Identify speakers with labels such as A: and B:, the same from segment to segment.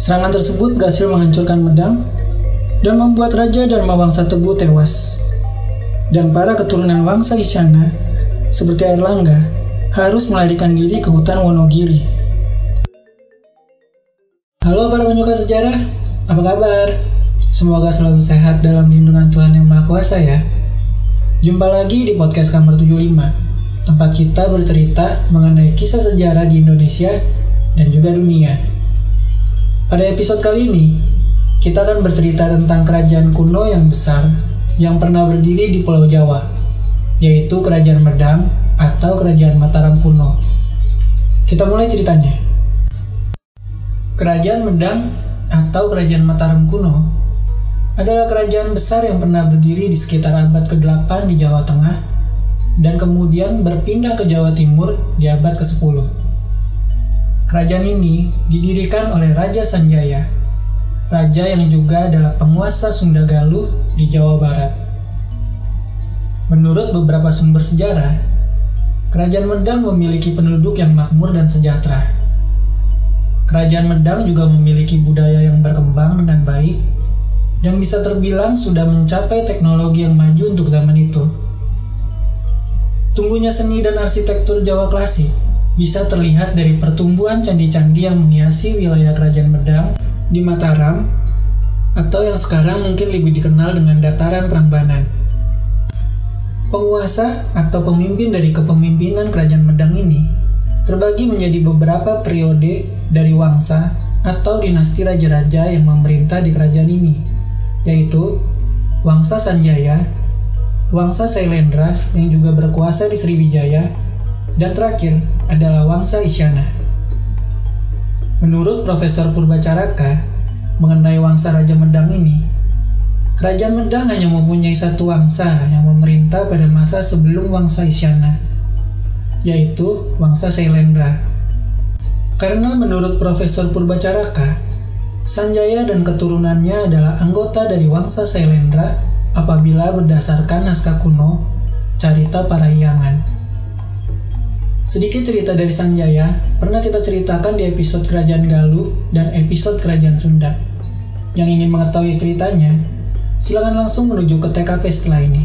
A: Serangan tersebut berhasil menghancurkan Medang dan membuat Raja dan Mawangsa Teguh tewas. Dan para keturunan Wangsa Isyana, seperti Erlangga, harus melarikan diri ke hutan Wonogiri. Halo para penyuka sejarah, apa kabar? Semoga selalu sehat dalam lindungan Tuhan Yang Maha Kuasa ya. Jumpa lagi di podcast Kamar 75, tempat kita bercerita mengenai kisah sejarah di Indonesia dan juga dunia. Pada episode kali ini, kita akan bercerita tentang kerajaan kuno yang besar yang pernah berdiri di Pulau Jawa, yaitu Kerajaan Medang atau Kerajaan Mataram kuno. Kita mulai ceritanya. Kerajaan Medang atau Kerajaan Mataram kuno adalah kerajaan besar yang pernah berdiri di sekitar abad ke-8 di Jawa Tengah dan kemudian berpindah ke Jawa Timur di abad ke-10. Kerajaan ini didirikan oleh Raja Sanjaya raja yang juga adalah penguasa Sunda Galuh di Jawa Barat. Menurut beberapa sumber sejarah, Kerajaan Medang memiliki penduduk yang makmur dan sejahtera. Kerajaan Medang juga memiliki budaya yang berkembang dengan baik dan bisa terbilang sudah mencapai teknologi yang maju untuk zaman itu. Tumbuhnya seni dan arsitektur Jawa klasik bisa terlihat dari pertumbuhan candi-candi yang menghiasi wilayah Kerajaan Medang di Mataram atau yang sekarang mungkin lebih dikenal dengan dataran Prambanan. Penguasa atau pemimpin dari kepemimpinan Kerajaan Medang ini terbagi menjadi beberapa periode dari wangsa atau dinasti raja-raja yang memerintah di kerajaan ini, yaitu Wangsa Sanjaya, Wangsa Sailendra yang juga berkuasa di Sriwijaya, dan terakhir adalah Wangsa Isyana. Menurut Profesor Purbacaraka, mengenai wangsa Raja Medang ini, Kerajaan Medang hanya mempunyai satu wangsa yang memerintah pada masa sebelum wangsa Isyana, yaitu wangsa Sailendra. Karena menurut Profesor Purbacaraka, Sanjaya dan keturunannya adalah anggota dari wangsa Sailendra apabila berdasarkan naskah kuno Carita Parahyangan. Sedikit cerita dari Sanjaya pernah kita ceritakan di episode Kerajaan Galuh dan episode Kerajaan Sunda. Yang ingin mengetahui ceritanya, silakan langsung menuju ke TKP setelah ini.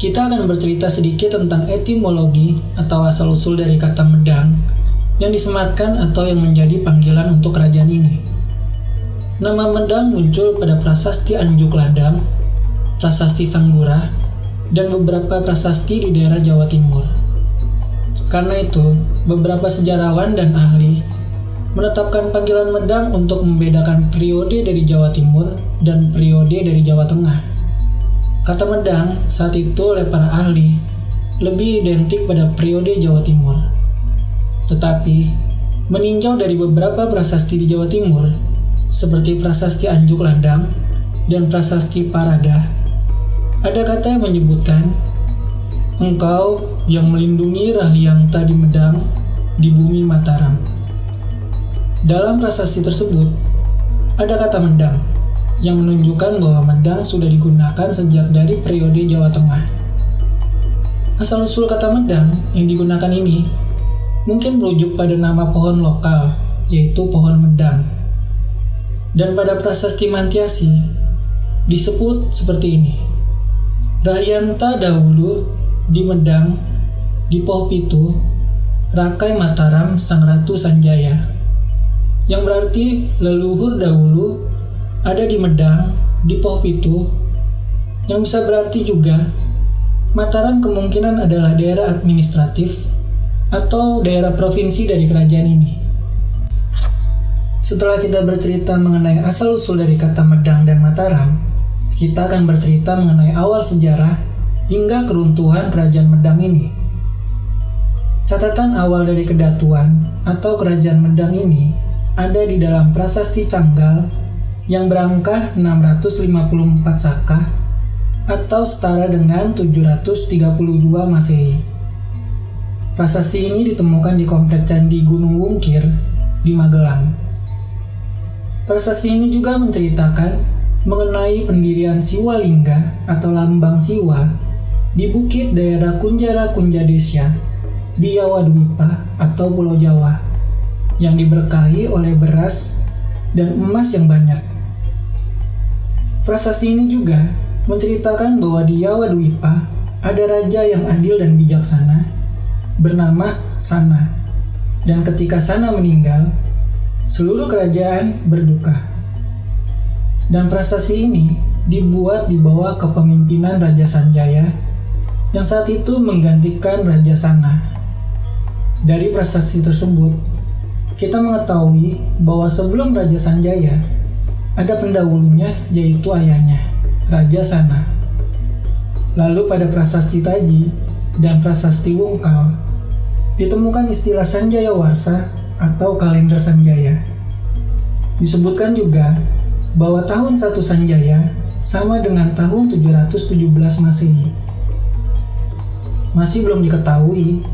A: Kita akan bercerita sedikit tentang etimologi atau asal-usul dari kata medang yang disematkan atau yang menjadi panggilan untuk kerajaan ini. Nama Medang muncul pada prasasti Anjuk Ladang, prasasti Sanggura, dan beberapa prasasti di daerah Jawa Timur. Karena itu, beberapa sejarawan dan ahli menetapkan panggilan Medang untuk membedakan periode dari Jawa Timur dan periode dari Jawa Tengah. Kata Medang saat itu oleh para ahli lebih identik pada periode Jawa Timur. Tetapi, meninjau dari beberapa prasasti di Jawa Timur, seperti prasasti Anjuk Landang dan prasasti Parada, ada kata yang menyebutkan Engkau yang melindungi Rahyang tadi Medang di bumi Mataram. Dalam prasasti tersebut, ada kata Medang yang menunjukkan bahwa Medang sudah digunakan sejak dari periode Jawa Tengah. Asal-usul kata Medang yang digunakan ini mungkin merujuk pada nama pohon lokal, yaitu pohon Medang. Dan pada prasasti Mantiasi disebut seperti ini. Rahyanta dahulu di Medang, di Pohpitu, Rakai Mataram Sang Ratu Sanjaya. Yang berarti leluhur dahulu ada di Medang, di Pohpitu, yang bisa berarti juga Mataram kemungkinan adalah daerah administratif atau daerah provinsi dari kerajaan ini. Setelah kita bercerita mengenai asal-usul dari kata Medang dan Mataram, kita akan bercerita mengenai awal sejarah hingga keruntuhan kerajaan Medang ini. Catatan awal dari kedatuan atau kerajaan Medang ini ada di dalam prasasti Canggal yang berangka 654 Saka atau setara dengan 732 Masehi. Prasasti ini ditemukan di komplek Candi Gunung Wungkir di Magelang. Prasasti ini juga menceritakan mengenai pendirian Siwalingga atau lambang Siwa di bukit daerah Kunjara Kunjadesya di Jawa Dwipa atau Pulau Jawa yang diberkahi oleh beras dan emas yang banyak. Prasasti ini juga menceritakan bahwa di Yawadwipa ada raja yang adil dan bijaksana bernama Sana. Dan ketika Sana meninggal, seluruh kerajaan berduka. Dan prestasi ini dibuat di bawah kepemimpinan Raja Sanjaya yang saat itu menggantikan Raja Sana. Dari prestasi tersebut, kita mengetahui bahwa sebelum Raja Sanjaya, ada pendahulunya yaitu ayahnya, Raja Sana. Lalu pada prasasti Taji dan prasasti Wungkal, ditemukan istilah Sanjaya Warsa atau kalender Sanjaya. Disebutkan juga bahwa tahun 1 Sanjaya sama dengan tahun 717 Masehi. Masih belum diketahui,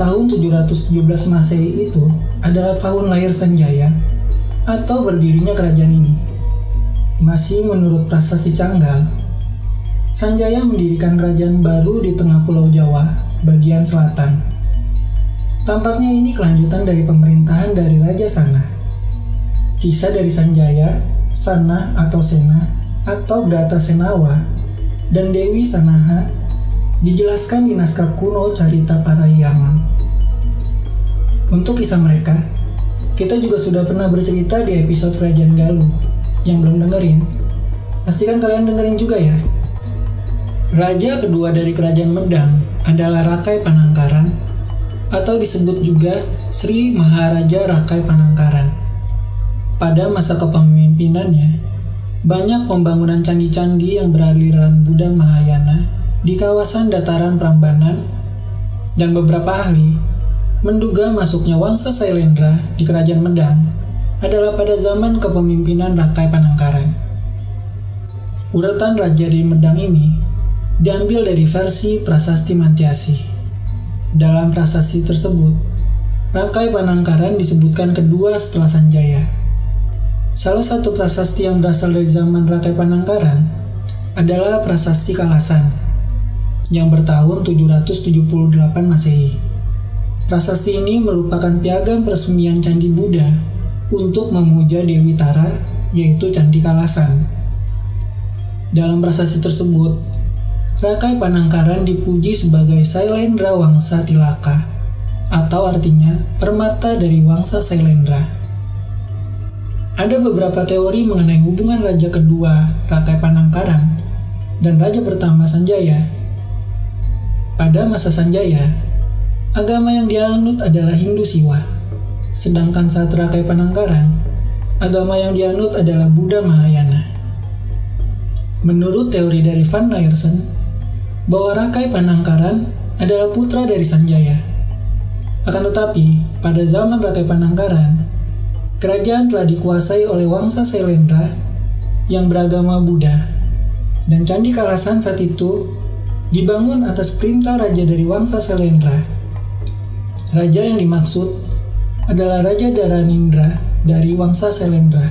A: tahun 717 Masehi itu adalah tahun lahir Sanjaya atau berdirinya kerajaan ini. Masih menurut prasasti Canggal, Sanjaya mendirikan kerajaan baru di tengah pulau Jawa, bagian selatan. Tampaknya ini kelanjutan dari pemerintahan dari Raja Sana. Kisah dari Sanjaya, Sana atau Sena, atau Brata Senawa, dan Dewi Sanaha dijelaskan di naskah kuno Carita Parahyangan. Untuk kisah mereka, kita juga sudah pernah bercerita di episode Kerajaan Galuh. Yang belum dengerin, pastikan kalian dengerin juga ya. Raja kedua dari Kerajaan Medang adalah Rakai Panangkaran atau disebut juga Sri Maharaja Rakai Panangkaran. Pada masa kepemimpinannya, banyak pembangunan candi-candi yang beraliran Buddha Mahayana di kawasan dataran Prambanan dan beberapa ahli menduga masuknya Wangsa Sailendra di Kerajaan Medang adalah pada zaman kepemimpinan Rakai Panangkaran. Urutan Raja di Medang ini diambil dari versi Prasasti Mantiasi. Dalam prasasti tersebut, Rakai Panangkaran disebutkan kedua setelah Sanjaya. Salah satu prasasti yang berasal dari zaman Rakai Panangkaran adalah prasasti Kalasan yang bertahun 778 Masehi. Prasasti ini merupakan piagam peresmian Candi Buddha untuk memuja Dewi Tara, yaitu Candi Kalasan. Dalam prasasti tersebut, Rakai Panangkaran dipuji sebagai Sailendra Wangsa Tilaka, atau artinya permata dari Wangsa Sailendra. Ada beberapa teori mengenai hubungan raja kedua Rakai Panangkaran dan raja pertama Sanjaya. Pada masa Sanjaya, agama yang dianut adalah Hindu Siwa, sedangkan saat Rakai Panangkaran, agama yang dianut adalah Buddha Mahayana. Menurut teori dari Van Ryerson, bahwa Rakai Panangkaran adalah putra dari Sanjaya. Akan tetapi, pada zaman Rakai Panangkaran, kerajaan telah dikuasai oleh Wangsa Sailendra yang beragama Buddha, dan Candi Kalasan saat itu dibangun atas perintah raja dari Wangsa Sailendra. Raja yang dimaksud adalah Raja Daranindra dari Wangsa Sailendra.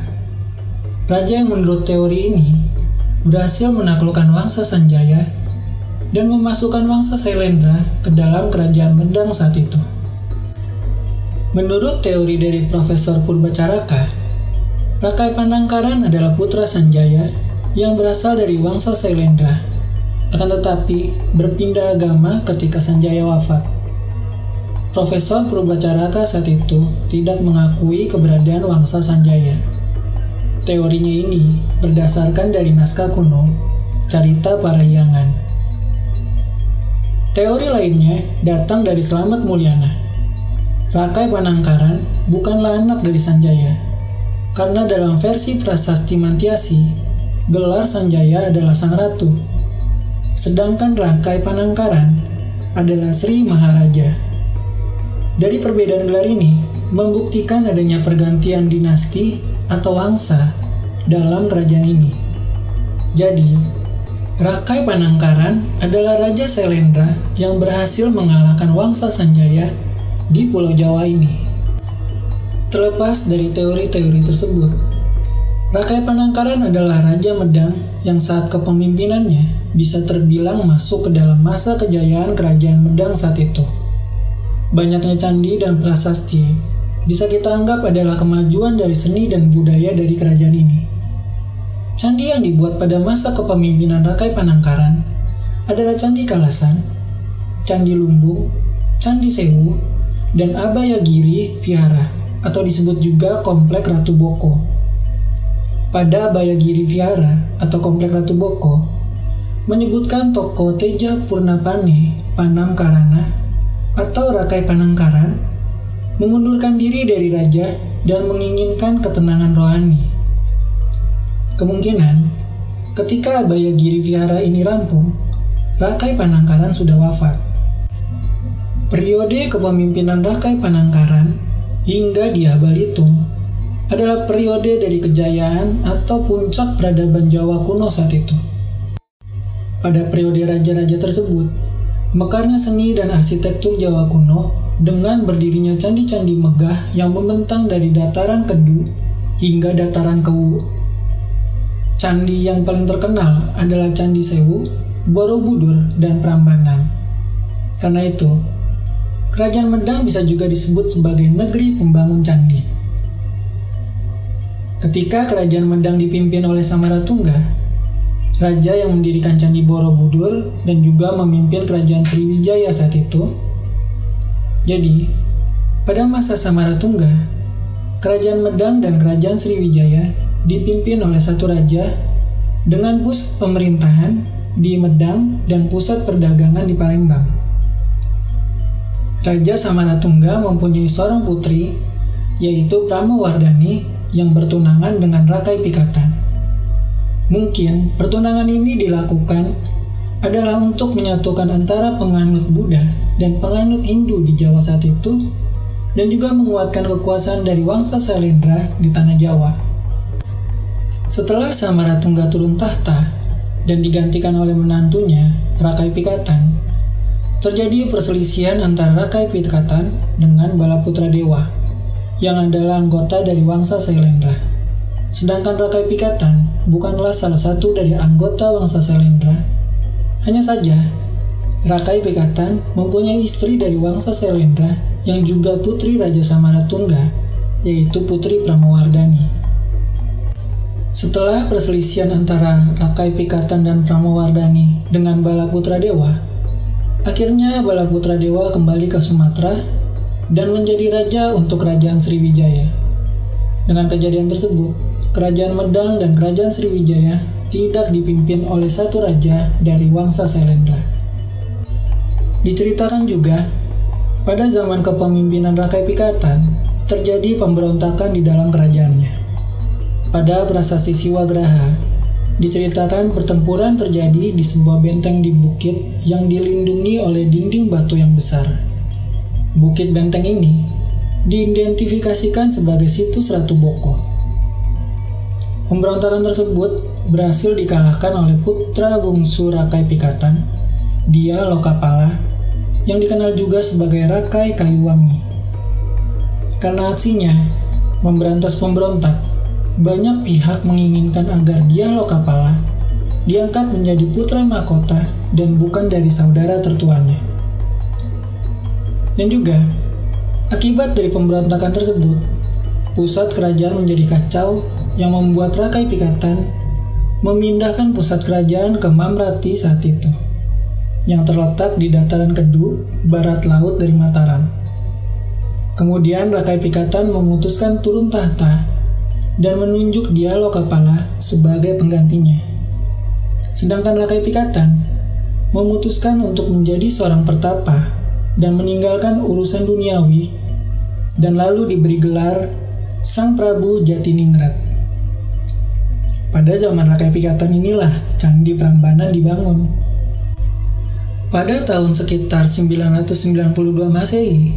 A: Raja yang menurut teori ini berhasil menaklukkan Wangsa Sanjaya dan memasukkan Wangsa Sailendra ke dalam kerajaan Medang saat itu. Menurut teori dari Profesor Purbacaraka, Rakai Panangkaran adalah putra Sanjaya yang berasal dari Wangsa Sailendra, akan tetapi berpindah agama ketika Sanjaya wafat. Profesor Purbacaraka saat itu tidak mengakui keberadaan Wangsa Sanjaya. Teorinya ini berdasarkan dari naskah kuno, Carita Parahyangan. Teori lainnya datang dari Slamet Mulyana. Rakai Panangkaran bukanlah anak dari Sanjaya, karena dalam versi prasasti Mantiasi, gelar Sanjaya adalah sang ratu, sedangkan Rakai Panangkaran adalah Sri Maharaja. Dari perbedaan gelar ini, membuktikan adanya pergantian dinasti atau wangsa dalam kerajaan ini. Jadi, Rakai Panangkaran adalah Raja Selendra yang berhasil mengalahkan Wangsa Sanjaya di Pulau Jawa ini. Terlepas dari teori-teori tersebut, Rakai Panangkaran adalah Raja Medang yang saat kepemimpinannya bisa terbilang masuk ke dalam masa kejayaan kerajaan Medang saat itu. Banyaknya candi dan prasasti bisa kita anggap adalah kemajuan dari seni dan budaya dari kerajaan ini. Candi yang dibuat pada masa kepemimpinan Rakai Panangkaran adalah Candi Kalasan, Candi Lumbung, Candi Sewu, dan Abayagiri Vihara atau disebut juga Komplek Ratu Boko. Pada Abayagiri Vihara atau Komplek Ratu Boko menyebutkan toko Teja Purnapane Panam Karana atau Rakai Panangkaran mengundurkan diri dari raja dan menginginkan ketenangan rohani. Kemungkinan, ketika Abayagiri Vihara ini rampung, Rakai Panangkaran sudah wafat. Periode kepemimpinan Rakai Panangkaran hingga di Balitung adalah periode dari kejayaan atau puncak peradaban Jawa kuno saat itu. Pada periode raja-raja tersebut, mekarnya seni dan arsitektur Jawa kuno dengan berdirinya candi-candi megah yang membentang dari dataran Kedu hingga dataran Kewu. Candi yang paling terkenal adalah Candi Sewu, Borobudur, dan Prambanan. Karena itu, Kerajaan Medang bisa juga disebut sebagai negeri pembangun candi. Ketika Kerajaan Medang dipimpin oleh Samaratungga, raja yang mendirikan Candi Borobudur dan juga memimpin Kerajaan Sriwijaya saat itu, jadi, pada masa Samaratungga, Kerajaan Medang dan Kerajaan Sriwijaya dipimpin oleh satu raja dengan pusat pemerintahan di Medang dan pusat perdagangan di Palembang. Raja Samaratungga mempunyai seorang putri, yaitu Pramawardhani yang bertunangan dengan Rakai Pikatan. Mungkin pertunangan ini dilakukan adalah untuk menyatukan antara penganut Buddha dan penganut Hindu di Jawa saat itu, dan juga menguatkan kekuasaan dari Wangsa Sailendra di tanah Jawa. Setelah Samaratungga turun tahta dan digantikan oleh menantunya, Rakai Pikatan, terjadi perselisihan antara Rakai Pikatan dengan Balaputra Dewa, yang adalah anggota dari Wangsa Sailendra. Sedangkan Rakai Pikatan bukanlah salah satu dari anggota Wangsa Sailendra. Hanya saja, Rakai Pikatan mempunyai istri dari Wangsa Selendra yang juga putri Raja Samaratungga, yaitu Putri Pramawardhani. Setelah perselisihan antara Rakai Pikatan dan Pramawardhani dengan Balaputra Dewa, akhirnya Balaputra Dewa kembali ke Sumatera dan menjadi raja untuk Kerajaan Sriwijaya. Dengan kejadian tersebut, Kerajaan Medang dan Kerajaan Sriwijaya tidak dipimpin oleh satu raja dari Wangsa Selendra. Diceritakan juga, pada zaman kepemimpinan Rakai Pikatan, terjadi pemberontakan di dalam kerajaannya. Pada prasasti Siwagraha, diceritakan pertempuran terjadi di sebuah benteng di bukit yang dilindungi oleh dinding batu yang besar. Bukit benteng ini diidentifikasikan sebagai situs Ratu Boko. Pemberontakan tersebut berhasil dikalahkan oleh putra bungsu Rakai Pikatan, dia Lokapala, yang dikenal juga sebagai Rakai Kayu Wangi. Karena aksinya memberantas pemberontak, banyak pihak menginginkan agar dia Lokapala diangkat menjadi putra mahkota dan bukan dari saudara tertuanya. Dan juga, akibat dari pemberontakan tersebut, pusat kerajaan menjadi kacau yang membuat Rakai Pikatan memindahkan pusat kerajaan ke Mamrati saat itu yang terletak di dataran Kedu, barat laut dari Mataram. Kemudian Rakai Pikatan memutuskan turun tahta dan menunjuk Dialog Kepala sebagai penggantinya. Sedangkan Rakai Pikatan memutuskan untuk menjadi seorang pertapa dan meninggalkan urusan duniawi dan lalu diberi gelar Sang Prabu Jatiningrat. Pada zaman Rakai Pikatan inilah Candi Prambanan dibangun pada tahun sekitar 992 Masehi,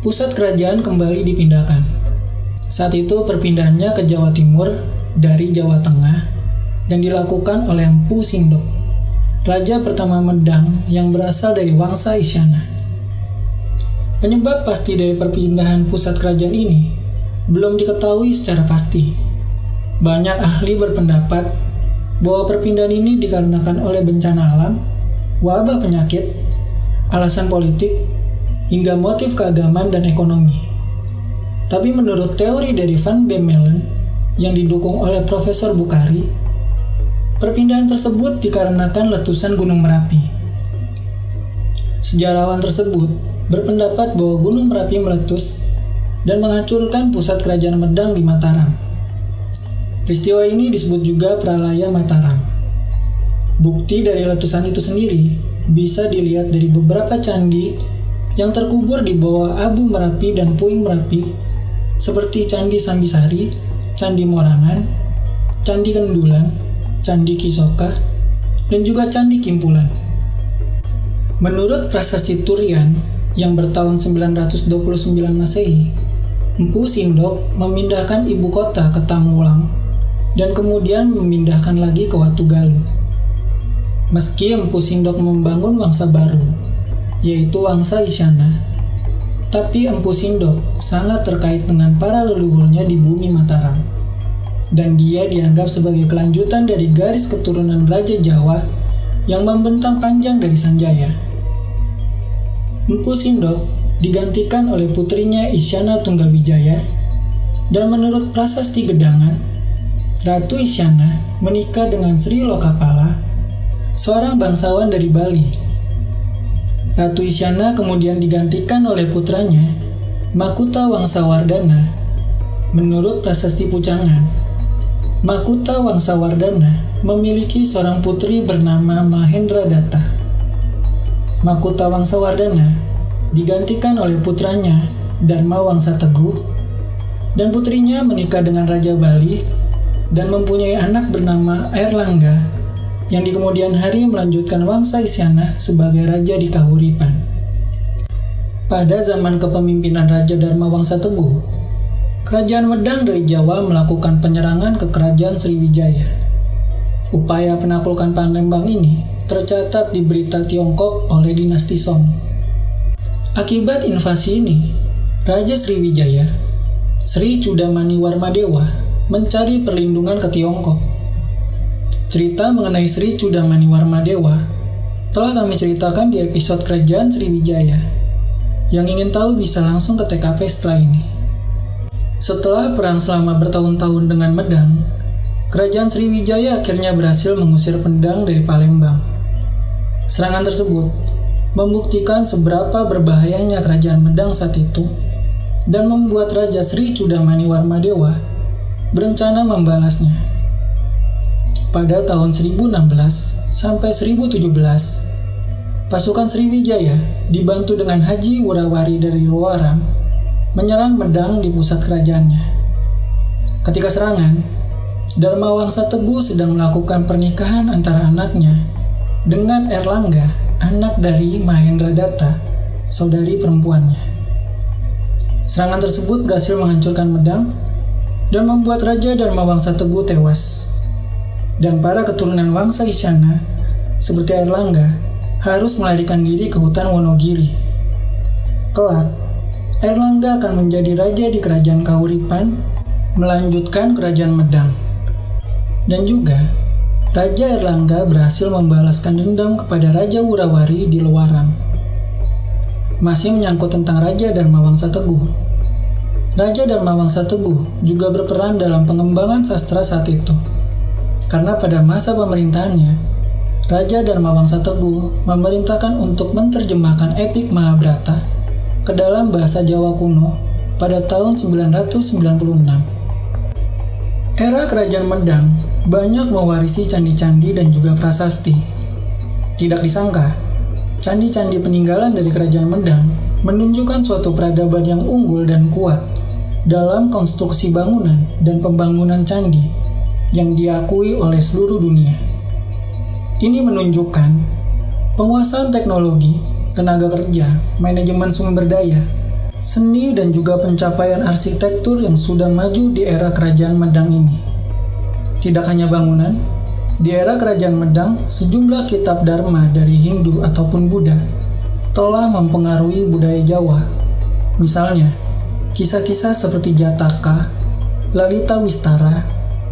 A: pusat kerajaan kembali dipindahkan. Saat itu perpindahannya ke Jawa Timur dari Jawa Tengah dan dilakukan oleh Empu Sindok, raja pertama Medang yang berasal dari Wangsa Isyana. Penyebab pasti dari perpindahan pusat kerajaan ini belum diketahui secara pasti. Banyak ahli berpendapat bahwa perpindahan ini dikarenakan oleh bencana alam wabah penyakit, alasan politik, hingga motif keagamaan dan ekonomi. Tapi menurut teori dari Van Bemmelen yang didukung oleh Profesor Bukhari, perpindahan tersebut dikarenakan letusan Gunung Merapi. Sejarawan tersebut berpendapat bahwa Gunung Merapi meletus dan menghancurkan pusat kerajaan Medang di Mataram. Peristiwa ini disebut juga Pralaya Mataram. Bukti dari letusan itu sendiri bisa dilihat dari beberapa candi yang terkubur di bawah Abu Merapi dan Puing Merapi seperti Candi Sambisari, Candi Morangan, Candi Kendulan, Candi Kisoka, dan juga Candi Kimpulan. Menurut prasasti Turian yang bertahun 929 Masehi, Empu Sindok memindahkan ibu kota ke Tangulang dan kemudian memindahkan lagi ke Watu Galuh. Meski Empu Sindok membangun wangsa baru, yaitu wangsa Isyana, tapi Empu Sindok sangat terkait dengan para leluhurnya di bumi Mataram. Dan dia dianggap sebagai kelanjutan dari garis keturunan Raja Jawa yang membentang panjang dari Sanjaya. Empu Sindok digantikan oleh putrinya Isyana Tunggawijaya dan menurut prasasti Gedangan, Ratu Isyana menikah dengan Sri Lokapala, seorang bangsawan dari Bali Ratu Isyana kemudian digantikan oleh putranya, Makuta Wangsawardana. Menurut prasasti Pucangan, Makuta Wangsawardana memiliki seorang putri bernama Mahendra Datta. Makuta Wangsawardana digantikan oleh putranya Dharma Wangsa Teguh dan putrinya menikah dengan Raja Bali dan mempunyai anak bernama Erlangga yang di kemudian hari melanjutkan Wangsa Isyana sebagai raja di Kahuripan. Pada zaman kepemimpinan Raja Dharma Wangsa Teguh, Kerajaan Wedang dari Jawa melakukan penyerangan ke Kerajaan Sriwijaya. Upaya penaklukan Palembang ini tercatat di berita Tiongkok oleh dinasti Song. Akibat invasi ini, Raja Sriwijaya, Sri Cudamani Warmadewa, mencari perlindungan ke Tiongkok Cerita mengenai Sri Cudamani Warmadewa telah kami ceritakan di episode Kerajaan Sriwijaya. Yang ingin tahu bisa langsung ke TKP setelah ini. Setelah perang selama bertahun-tahun dengan Medang, Kerajaan Sriwijaya akhirnya berhasil mengusir pedang dari Palembang. Serangan tersebut membuktikan seberapa berbahayanya Kerajaan Medang saat itu dan membuat Raja Sri Cudamani Warmadewa berencana membalasnya pada tahun 1016 sampai 1017. Pasukan Sriwijaya dibantu dengan Haji Wurawari dari Ruwaram menyerang Medang di pusat kerajaannya. Ketika serangan, Dharma Wangsa Teguh sedang melakukan pernikahan antara anaknya dengan Erlangga, anak dari Mahendra Datta, saudari perempuannya. Serangan tersebut berhasil menghancurkan Medang dan membuat Raja Dharma Wangsa Teguh tewas dan para keturunan Wangsa Isyana seperti Airlangga harus melarikan diri ke hutan Wonogiri. Kelak, Airlangga akan menjadi raja di kerajaan Kahuripan, melanjutkan kerajaan Medang. Dan juga, Raja Erlangga berhasil membalaskan dendam kepada Raja Wurawari di Luaram. Masih menyangkut tentang Raja Dharma Wangsa Teguh. Raja Dharma Wangsa Teguh juga berperan dalam pengembangan sastra saat itu karena pada masa pemerintahannya, Raja Dharma Wangsa Teguh memerintahkan untuk menerjemahkan epik Mahabharata ke dalam bahasa Jawa kuno pada tahun 996. Era Kerajaan Medang banyak mewarisi candi-candi dan juga prasasti. Tidak disangka, candi-candi peninggalan dari Kerajaan Medang menunjukkan suatu peradaban yang unggul dan kuat dalam konstruksi bangunan dan pembangunan candi yang diakui oleh seluruh dunia. Ini menunjukkan penguasaan teknologi, tenaga kerja, manajemen sumber daya, seni dan juga pencapaian arsitektur yang sudah maju di era kerajaan Medang ini. Tidak hanya bangunan, di era kerajaan Medang, sejumlah kitab Dharma dari Hindu ataupun Buddha telah mempengaruhi budaya Jawa. Misalnya, kisah-kisah seperti Jataka, Lalita Wistara,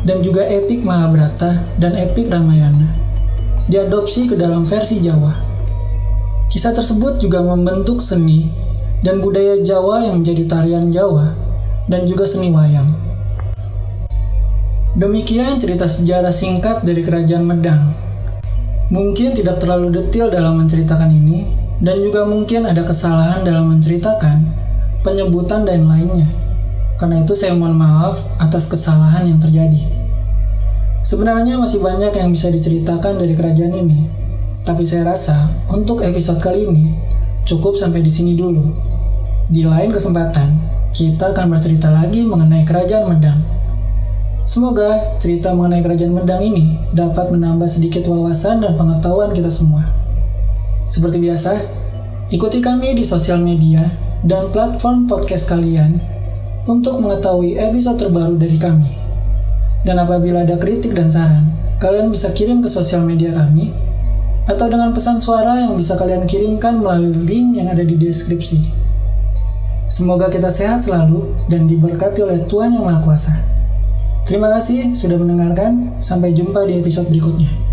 A: dan juga epik Mahabharata dan epik Ramayana diadopsi ke dalam versi Jawa. Kisah tersebut juga membentuk seni dan budaya Jawa yang menjadi tarian Jawa dan juga seni wayang. Demikian cerita sejarah singkat dari Kerajaan Medang. Mungkin tidak terlalu detail dalam menceritakan ini, dan juga mungkin ada kesalahan dalam menceritakan, penyebutan, dan lainnya. Karena itu saya mohon maaf atas kesalahan yang terjadi. Sebenarnya masih banyak yang bisa diceritakan dari kerajaan ini, tapi saya rasa untuk episode kali ini cukup sampai di sini dulu. Di lain kesempatan, kita akan bercerita lagi mengenai kerajaan Medang. Semoga cerita mengenai kerajaan Medang ini dapat menambah sedikit wawasan dan pengetahuan kita semua. Seperti biasa, ikuti kami di sosial media dan platform podcast kalian untuk mengetahui episode terbaru dari kami. Dan apabila ada kritik dan saran, kalian bisa kirim ke sosial media kami atau dengan pesan suara yang bisa kalian kirimkan melalui link yang ada di deskripsi. Semoga kita sehat selalu dan diberkati oleh Tuhan Yang Maha Kuasa. Terima kasih sudah mendengarkan. Sampai jumpa di episode berikutnya.